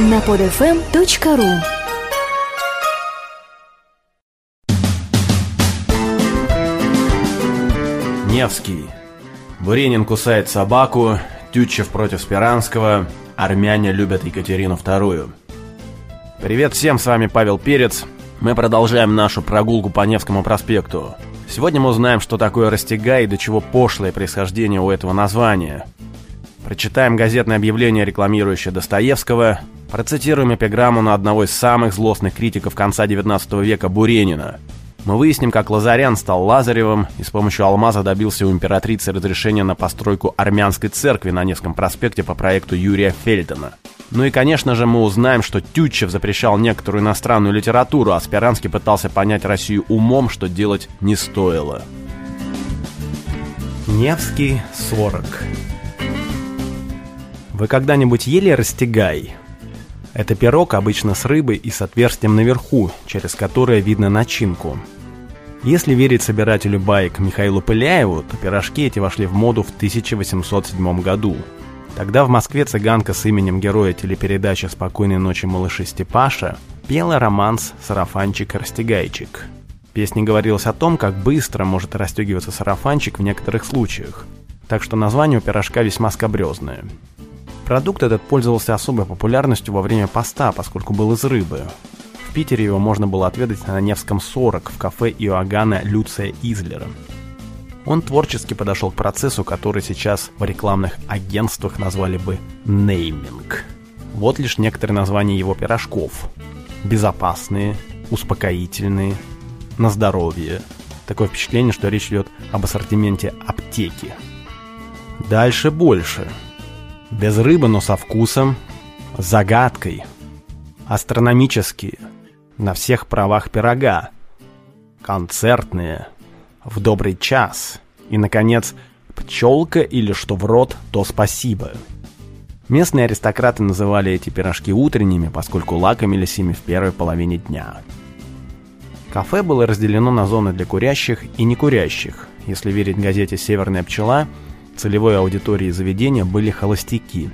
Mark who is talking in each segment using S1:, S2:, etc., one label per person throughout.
S1: на podfm.ru
S2: Невский. Буренин кусает собаку, Тютчев против Спиранского, армяне любят Екатерину II. Привет всем, с вами Павел Перец. Мы продолжаем нашу прогулку по Невскому проспекту. Сегодня мы узнаем, что такое Растягай и до чего пошлое происхождение у этого названия. Прочитаем газетное объявление, рекламирующее Достоевского, процитируем эпиграмму на одного из самых злостных критиков конца XIX века Буренина. Мы выясним, как Лазарян стал Лазаревым и с помощью алмаза добился у императрицы разрешения на постройку армянской церкви на Невском проспекте по проекту Юрия Фельдена. Ну и, конечно же, мы узнаем, что Тютчев запрещал некоторую иностранную литературу, а Спиранский пытался понять Россию умом, что делать не стоило. Невский 40 Вы когда-нибудь ели растягай? Это пирог обычно с рыбой и с отверстием наверху, через которое видно начинку. Если верить собирателю баек Михаилу Пыляеву, то пирожки эти вошли в моду в 1807 году. Тогда в Москве цыганка с именем героя телепередачи «Спокойной ночи, малыши Степаша» пела романс «Сарафанчик-растягайчик». В песне говорилось о том, как быстро может расстегиваться сарафанчик в некоторых случаях, так что название у пирожка весьма скобрезное. Продукт этот пользовался особой популярностью во время поста, поскольку был из рыбы. В Питере его можно было отведать на Невском 40 в кафе Иоганна Люция Излера. Он творчески подошел к процессу, который сейчас в рекламных агентствах назвали бы нейминг. Вот лишь некоторые названия его пирожков. Безопасные, успокоительные, на здоровье. Такое впечатление, что речь идет об ассортименте аптеки. Дальше больше. Без рыбы, но со вкусом. Загадкой. Астрономические. На всех правах пирога. Концертные. В добрый час. И, наконец, пчелка или что в рот, то спасибо. Местные аристократы называли эти пирожки утренними, поскольку лакомились ими в первой половине дня. Кафе было разделено на зоны для курящих и некурящих. Если верить газете «Северная пчела», целевой аудиторией заведения были холостяки.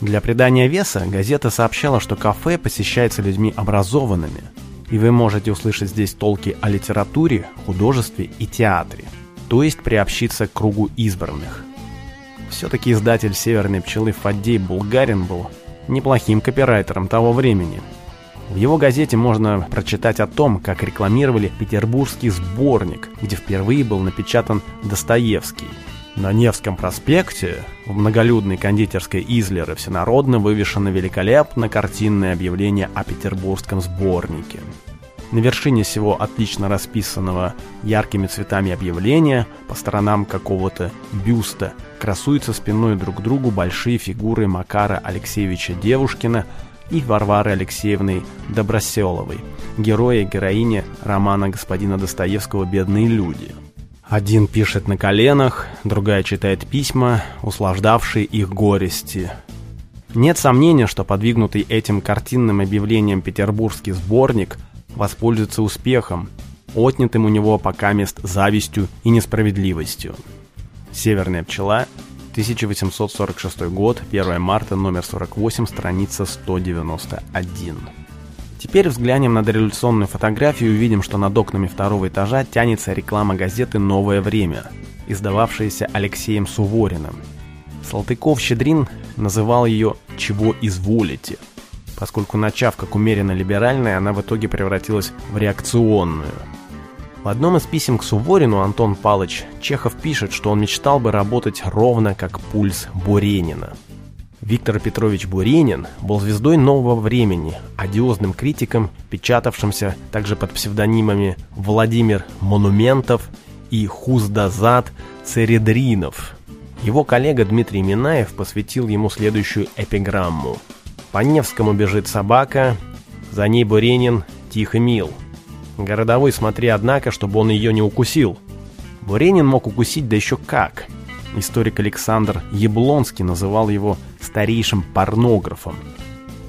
S2: Для придания веса газета сообщала, что кафе посещается людьми образованными, и вы можете услышать здесь толки о литературе, художестве и театре, то есть приобщиться к кругу избранных. Все-таки издатель «Северной пчелы» Фаддей Булгарин был неплохим копирайтером того времени. В его газете можно прочитать о том, как рекламировали петербургский сборник, где впервые был напечатан Достоевский – на Невском проспекте в многолюдной кондитерской Излера всенародно вывешено великолепно картинное объявление о петербургском сборнике. На вершине всего отлично расписанного яркими цветами объявления по сторонам какого-то бюста красуются спиной друг к другу большие фигуры Макара Алексеевича Девушкина и Варвары Алексеевны Доброселовой, героя и героини романа господина Достоевского «Бедные люди». Один пишет на коленах, другая читает письма, услаждавшие их горести. Нет сомнения, что подвигнутый этим картинным объявлением петербургский сборник воспользуется успехом, отнятым у него пока мест завистью и несправедливостью. «Северная пчела», 1846 год, 1 марта, номер 48, страница 191. Теперь взглянем на дореволюционную фотографию и увидим, что над окнами второго этажа тянется реклама газеты «Новое время», издававшаяся Алексеем Сувориным. Салтыков-Щедрин называл ее «Чего изволите», поскольку начав как умеренно либеральная, она в итоге превратилась в реакционную. В одном из писем к Суворину Антон Палыч Чехов пишет, что он мечтал бы работать ровно как пульс Буренина – Виктор Петрович Буренин был звездой нового времени, одиозным критиком, печатавшимся также под псевдонимами Владимир Монументов и Хуздазад Цередринов. Его коллега Дмитрий Минаев посвятил ему следующую эпиграмму. «По Невскому бежит собака, за ней Буренин тихо мил. Городовой смотри, однако, чтобы он ее не укусил. Буренин мог укусить, да еще как!» Историк Александр Яблонский называл его старейшим порнографом.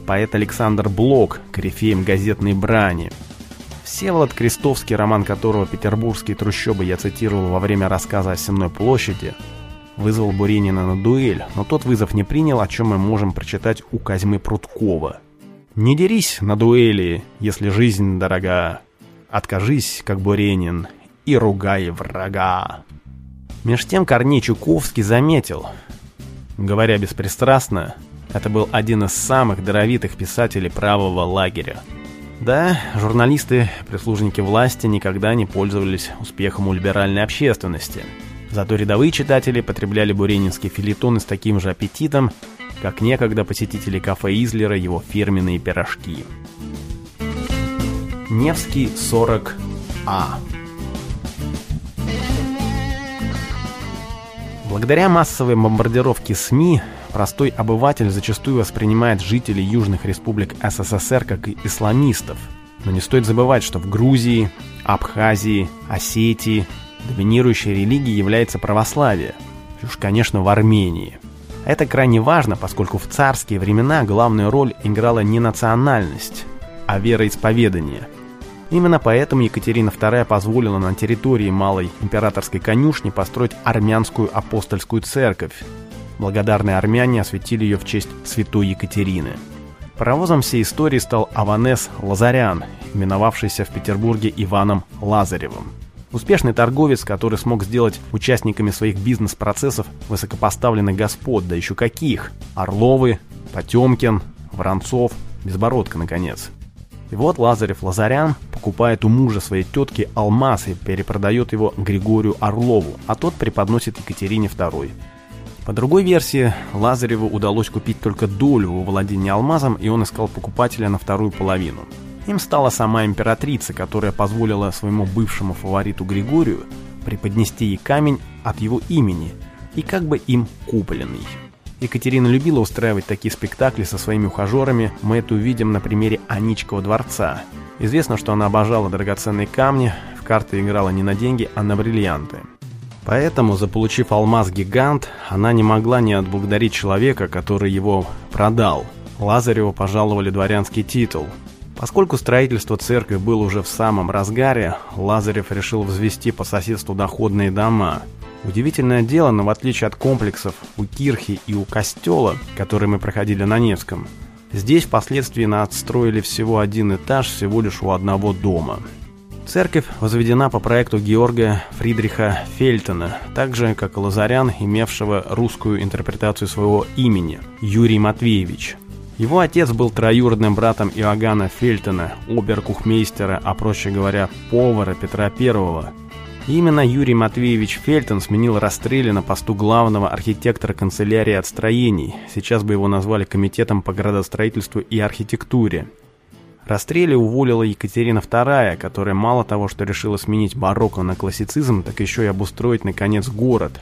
S2: Поэт Александр Блок – корифеем газетной брани. Всеволод Крестовский, роман которого «Петербургские трущобы» я цитировал во время рассказа о Сенной площади, вызвал Буренина на дуэль, но тот вызов не принял, о чем мы можем прочитать у Козьмы Прудкова. Не дерись на дуэли, если жизнь дорога. Откажись, как Буренин, и ругай врага. Меж тем Корней Чуковский заметил, говоря беспристрастно, это был один из самых даровитых писателей правого лагеря. Да, журналисты, прислужники власти никогда не пользовались успехом у либеральной общественности. Зато рядовые читатели потребляли буренинский филитон с таким же аппетитом, как некогда посетители кафе Излера его фирменные пирожки. Невский 40А Благодаря массовой бомбардировке СМИ, простой обыватель зачастую воспринимает жителей южных республик СССР как исламистов. Но не стоит забывать, что в Грузии, Абхазии, Осетии доминирующей религией является православие. И уж, конечно, в Армении. Это крайне важно, поскольку в царские времена главную роль играла не национальность, а вероисповедание – Именно поэтому Екатерина II позволила на территории Малой Императорской конюшни построить армянскую апостольскую церковь. Благодарные армяне осветили ее в честь святой Екатерины. Паровозом всей истории стал Аванес Лазарян, именовавшийся в Петербурге Иваном Лазаревым. Успешный торговец, который смог сделать участниками своих бизнес-процессов высокопоставленных господ, да еще каких – Орловы, Потемкин, Воронцов, Безбородко, наконец – и вот Лазарев-Лазарян покупает у мужа своей тетки алмаз и перепродает его Григорию Орлову, а тот преподносит Екатерине II. По другой версии, Лазареву удалось купить только долю во владении алмазом, и он искал покупателя на вторую половину. Им стала сама императрица, которая позволила своему бывшему фавориту Григорию преподнести ей камень от его имени и как бы им купленный. Екатерина любила устраивать такие спектакли со своими ухажерами, мы это увидим на примере Аничкова дворца. Известно, что она обожала драгоценные камни, в карты играла не на деньги, а на бриллианты. Поэтому, заполучив алмаз-гигант, она не могла не отблагодарить человека, который его продал. Лазареву пожаловали дворянский титул. Поскольку строительство церкви было уже в самом разгаре, Лазарев решил взвести по соседству доходные дома – Удивительное дело, но в отличие от комплексов у Кирхи и у Костела, которые мы проходили на Невском, здесь впоследствии отстроили всего один этаж всего лишь у одного дома. Церковь возведена по проекту Георга Фридриха Фельтона, так же, как и Лазарян, имевшего русскую интерпретацию своего имени – Юрий Матвеевич. Его отец был троюродным братом Иоганна Фельтона, оберкухмейстера, а проще говоря, повара Петра Именно Юрий Матвеевич Фельтон сменил Расстреле на посту главного архитектора канцелярии отстроений. Сейчас бы его назвали Комитетом по градостроительству и архитектуре. Расстреле уволила Екатерина II, которая мало того, что решила сменить барокко на классицизм, так еще и обустроить, наконец, город,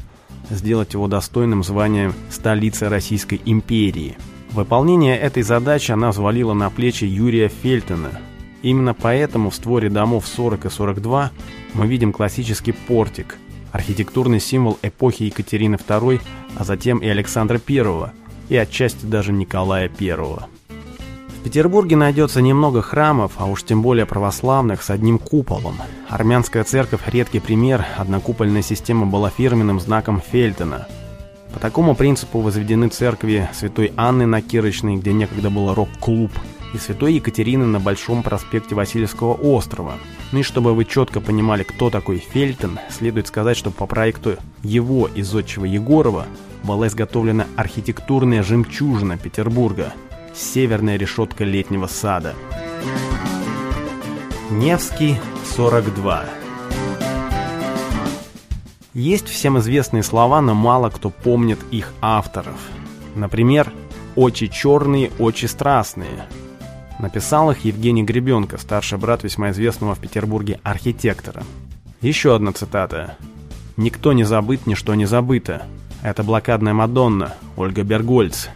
S2: сделать его достойным званием столицы Российской империи. Выполнение этой задачи она взвалила на плечи Юрия Фельтона, Именно поэтому в створе домов 40 и 42 мы видим классический портик, архитектурный символ эпохи Екатерины II, а затем и Александра I, и отчасти даже Николая I. В Петербурге найдется немного храмов, а уж тем более православных, с одним куполом. Армянская церковь – редкий пример, однокупольная система была фирменным знаком Фельтона. По такому принципу возведены церкви Святой Анны на Кирочной, где некогда был рок-клуб – и Святой Екатерины на Большом проспекте Васильевского острова. Ну и чтобы вы четко понимали, кто такой Фельтон, следует сказать, что по проекту его из отчего Егорова была изготовлена архитектурная жемчужина Петербурга – северная решетка летнего сада. Невский, 42. Есть всем известные слова, но мало кто помнит их авторов. Например, «Очи черные, очи страстные», Написал их Евгений Гребенко, старший брат весьма известного в Петербурге архитектора. Еще одна цитата. «Никто не забыт, ничто не забыто. Это блокадная Мадонна, Ольга Бергольц».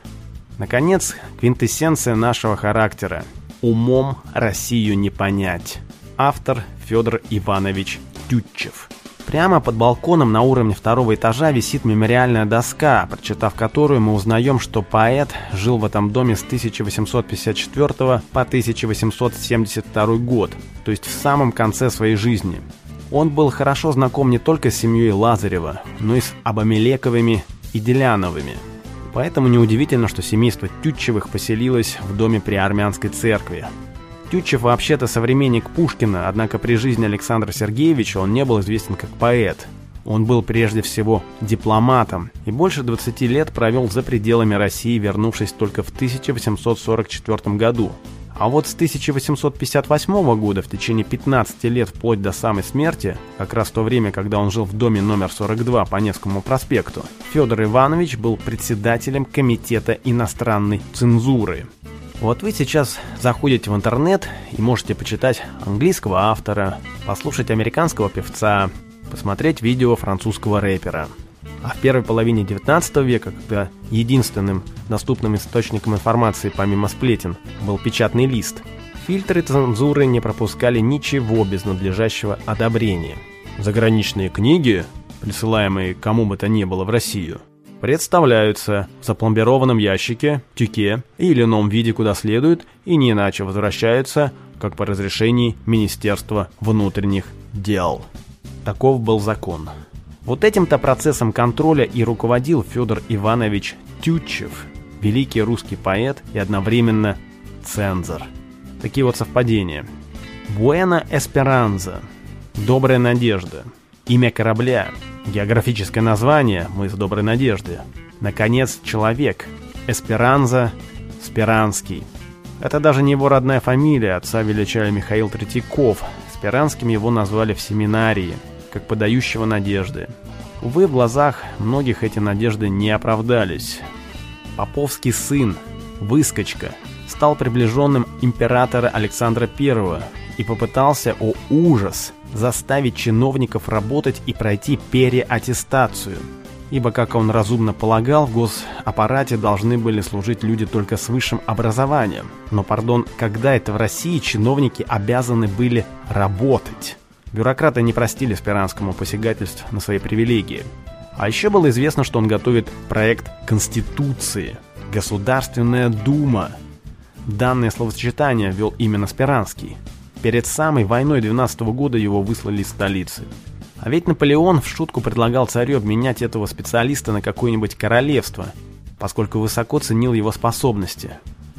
S2: Наконец, квинтэссенция нашего характера. «Умом Россию не понять». Автор Федор Иванович Тютчев. Прямо под балконом на уровне второго этажа висит мемориальная доска, прочитав которую мы узнаем, что поэт жил в этом доме с 1854 по 1872 год, то есть в самом конце своей жизни. Он был хорошо знаком не только с семьей Лазарева, но и с Абамелековыми и Деляновыми. Поэтому неудивительно, что семейство Тютчевых поселилось в доме при армянской церкви. Тютчев вообще-то современник Пушкина, однако при жизни Александра Сергеевича он не был известен как поэт. Он был прежде всего дипломатом и больше 20 лет провел за пределами России, вернувшись только в 1844 году. А вот с 1858 года в течение 15 лет вплоть до самой смерти, как раз в то время, когда он жил в доме номер 42 по Невскому проспекту, Федор Иванович был председателем Комитета иностранной цензуры. Вот вы сейчас заходите в интернет и можете почитать английского автора, послушать американского певца, посмотреть видео французского рэпера – а в первой половине 19 века, когда единственным доступным источником информации помимо сплетен был печатный лист, фильтры цензуры не пропускали ничего без надлежащего одобрения. Заграничные книги, присылаемые кому бы то ни было в Россию, представляются в запломбированном ящике, тюке или ином виде куда следует и не иначе возвращаются, как по разрешении Министерства внутренних дел. Таков был закон. Вот этим-то процессом контроля и руководил Федор Иванович Тютчев, великий русский поэт и одновременно цензор. Такие вот совпадения. Буэна Эсперанза. Добрая надежда. Имя корабля. Географическое название «Мы из доброй надежды». Наконец, человек. Эсперанза Спиранский. Это даже не его родная фамилия, отца величали Михаил Третьяков. Спиранским его назвали в семинарии – как подающего надежды. Увы, в глазах многих эти надежды не оправдались. Поповский сын, выскочка, стал приближенным императора Александра I и попытался, о ужас, заставить чиновников работать и пройти переаттестацию. Ибо, как он разумно полагал, в госаппарате должны были служить люди только с высшим образованием. Но, пардон, когда это в России чиновники обязаны были работать? Бюрократы не простили Спиранскому посягательств на свои привилегии. А еще было известно, что он готовит проект Конституции. Государственная Дума. Данное словосочетание ввел именно Спиранский. Перед самой войной 12 года его выслали из столицы. А ведь Наполеон в шутку предлагал царю обменять этого специалиста на какое-нибудь королевство, поскольку высоко ценил его способности.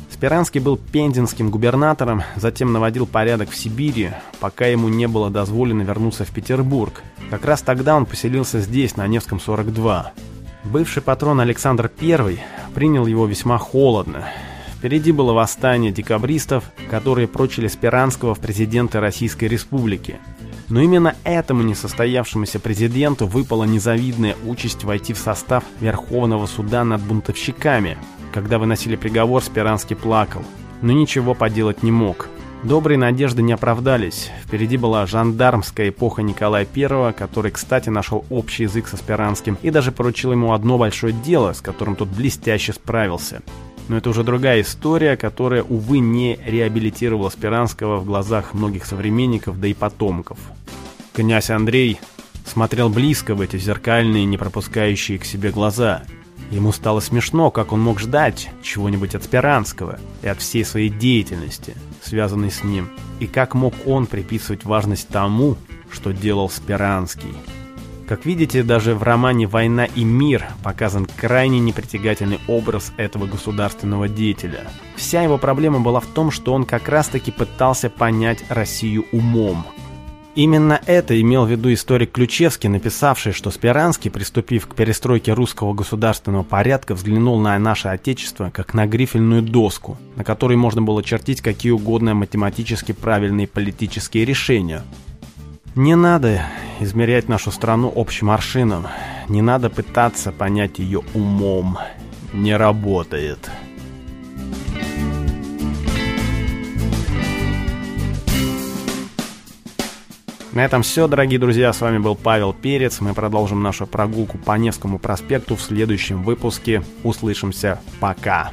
S2: Спиранский был пензенским губернатором, затем наводил порядок в Сибири, пока ему не было дозволено вернуться в Петербург. Как раз тогда он поселился здесь, на Невском 42. Бывший патрон Александр I принял его весьма холодно. Впереди было восстание декабристов, которые прочили Спиранского в президенты Российской Республики. Но именно этому несостоявшемуся президенту выпала незавидная участь войти в состав Верховного суда над бунтовщиками – когда выносили приговор, Спиранский плакал, но ничего поделать не мог. Добрые надежды не оправдались. Впереди была жандармская эпоха Николая I, который, кстати, нашел общий язык со Спиранским и даже поручил ему одно большое дело, с которым тот блестяще справился. Но это уже другая история, которая, увы, не реабилитировала Спиранского в глазах многих современников, да и потомков. Князь Андрей смотрел близко в эти зеркальные, не пропускающие к себе глаза – Ему стало смешно, как он мог ждать чего-нибудь от Спиранского и от всей своей деятельности, связанной с ним, и как мог он приписывать важность тому, что делал Спиранский. Как видите, даже в романе «Война и мир» показан крайне непритягательный образ этого государственного деятеля. Вся его проблема была в том, что он как раз-таки пытался понять Россию умом – Именно это имел в виду историк Ключевский, написавший, что Спиранский, приступив к перестройке русского государственного порядка, взглянул на наше Отечество как на грифельную доску, на которой можно было чертить какие угодно математически правильные политические решения. Не надо измерять нашу страну общим аршином, не надо пытаться понять ее умом. Не работает. На этом все, дорогие друзья. С вами был Павел Перец. Мы продолжим нашу прогулку по Невскому проспекту в следующем выпуске. Услышимся. Пока.